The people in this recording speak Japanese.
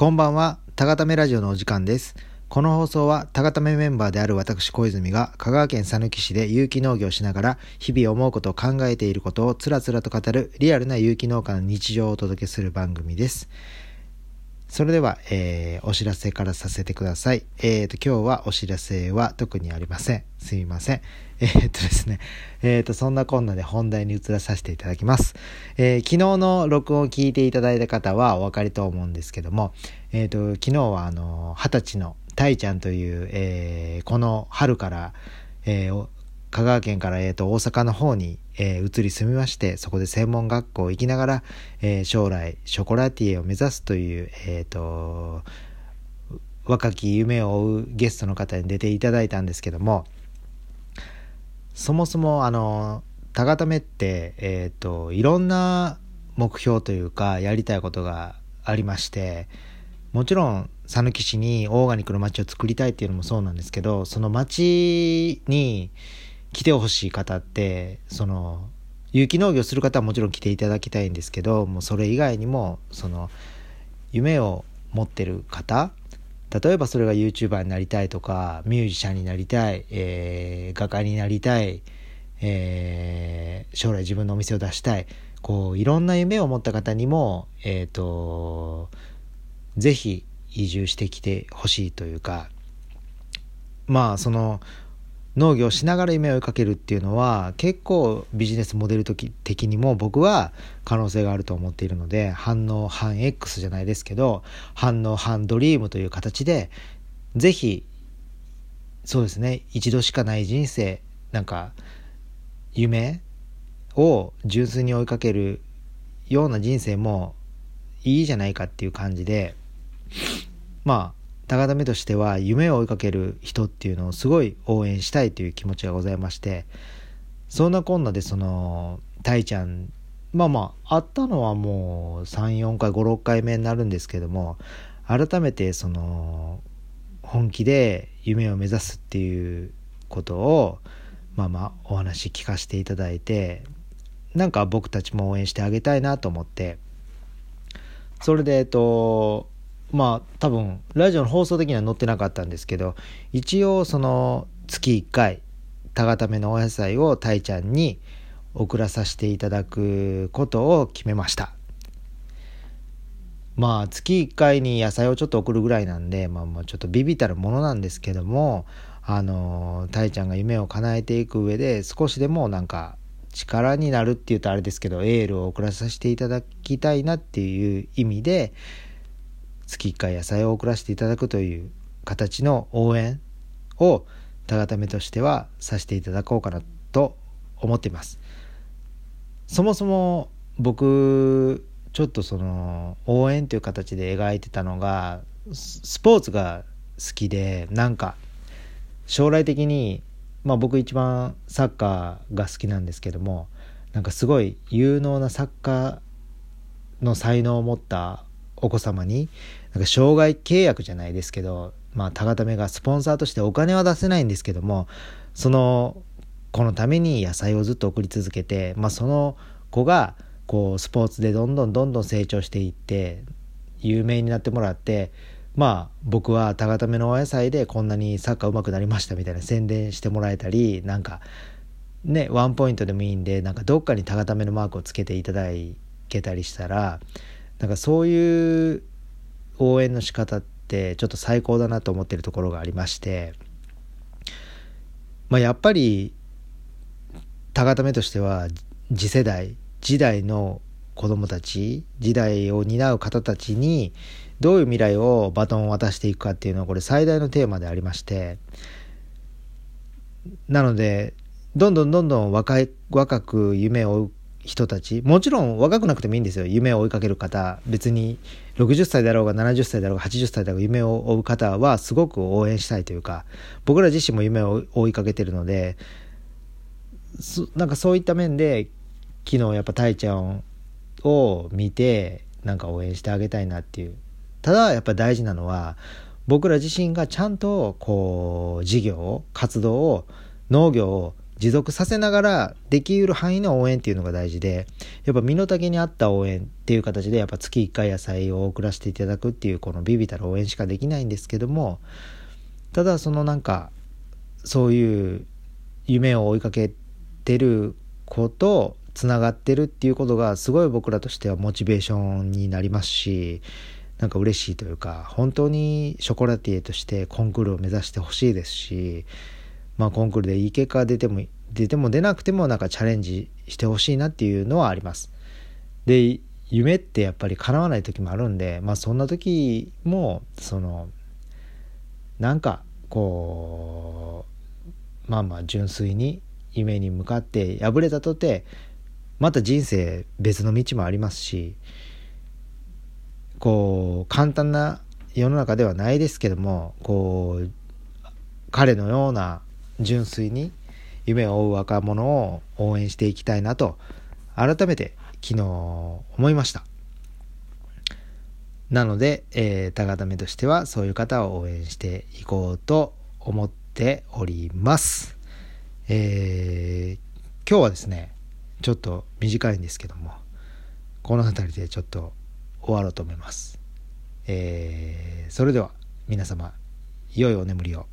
こんばんは、たがためラジオのお時間です。この放送は、たがためメンバーである私小泉が、香川県佐貫市で有機農業をしながら、日々思うことを考えていることをつらつらと語る、リアルな有機農家の日常をお届けする番組です。それでは、えーお知らせからさせてください。えーと、今日はお知らせは特にありません。すみません。えーとですね、えーと、そんなこんなで本題に移らさせていただきます。えー昨日の録音を聞いていただいた方はお分かりと思うんですけども、えーと、昨日はあの、二十歳のたいちゃんという、えーこの春から、えー香川県から、えー、と大阪の方に、えー移り住みましてそこで専門学校行きながら、えー将来ショコラティエを目指すという、えー、と若き夢を追うゲストの方に出ていただいたんですけどもそもそもあの高ためって、えー、といろんな目標というかやりたいことがありましてもちろん讃岐市にオーガニックの街を作りたいっていうのもそうなんですけどその街に来てほしい方ってその有機農業する方はもちろん来ていただきたいんですけどもうそれ以外にもその夢を持ってる方例えばそれが YouTuber になりたいとかミュージシャンになりたい、えー画家になりたい、えー将来自分のお店を出したいこういろんな夢を持った方にもえっ、とぜひ移住してきてほしいというかまあその農業しながら夢を追いかけるっていうのは結構ビジネスモデル的的にも僕は可能性があると思っているので反応反 X じゃないですけど反応反ドリームという形でぜひそうですね一度しかない人生なんか夢を純粋に追いかけるような人生もいいじゃないかっていう感じでまあ高田目としては夢を追いかける人っていうのをすごい応援したいという気持ちがございましてそんなこんなでそのたいちゃんまあまあ会ったのはもう34回56回目になるんですけども改めてその本気で夢を目指すっていうことをまあまあお話聞かせていただいてなんか僕たちも応援してあげたいなと思ってそれでえっとまあ多分ラジオの放送的には載ってなかったんですけど一応その月1回タガタメのお野菜をたいちゃんに送らさせていただくことを決めました。まあ月1回に野菜をちょっと送るぐらいなんでまあまあちょっとビビたるものなんですけどもあのたいちゃんが夢を叶えていく上で少しでもなんか力になるっていうとあれですけどエールを送らさせていただきたいなっていう意味で月1回野菜を送らせていただくという形の応援を高ためとしてはさせていただこうかなと思っています。そもそも僕ちょっとその応援という形で描いてたのがスポーツが好きでなんか将来的にまあ僕一番サッカーが好きなんですけどもなんかすごい有能なサッカーの才能を持ったお子様になんか障害契約じゃないですけどまあ高ためがスポンサーとしてお金は出せないんですけどもその子のために野菜をずっと送り続けて、まあ、その子がこうスポーツでどんどんどんどん成長していって有名になってもらってまあ僕は高ためのお野菜でこんなにサッカー上手くなりましたみたいな宣伝してもらえたりなんかねワンポイントでもいいんでなんかどっかに高ためのマークをつけていただけたりしたらなんかそういう応援の仕方ってちょっと最高だなと思ってるところがありましてまあやっぱり高ためとしては次世代時代の子供たち時代を担う方たちにどういう未来をバトンを渡していくかっていうのはこれ最大のテーマでありましてなのでどんどんどんどん若い若く夢を追う人たち。もちろん若くなくてもいいんですよ。夢を追いかける方。別に60歳だろうが70歳だろうが80歳だろうが夢を追う方はすごく応援したいというか僕ら自身も夢を追いかけてるのでそなんかそういった面で昨日やっぱたいちゃんを見てなんか応援してあげたいなっていう。ただやっぱ大事なのは僕ら自身がちゃんとこう事業活動を農業を持続させながらできうる範囲の応援っていうのが大事でやっぱ身の丈に合った応援っていう形でやっぱ月1回野菜を送らせていただくっていうこのビビたる応援しかできないんですけどもただそのなんかそういう夢を追いかけてる子とつながってるっていうことがすごい僕らとしてはモチベーションになりますしなんか嬉しいというか本当にショコラティエとしてコンクールを目指してほしいですしまあコンクールでいい結果が出ても出ても出なくてもなんかチャレンジしてほしいなっていうのはあります。で夢ってやっぱり叶わない時もあるんでまあそんな時もそのなんかこうまあまあ純粋に夢に向かって敗れたとてまた人生別の道もありますしこう簡単な世の中ではないですけどもこう彼のような純粋に夢を追う若者を応援していきたいなと改めて昨日思いましたなので、えー、高ためとしてはそういう方を応援していこうと思っておりますえー、今日はですねちょっと短いんですけどもこの辺りでちょっと終わろうと思います。えー、それでは皆様良いお眠りを。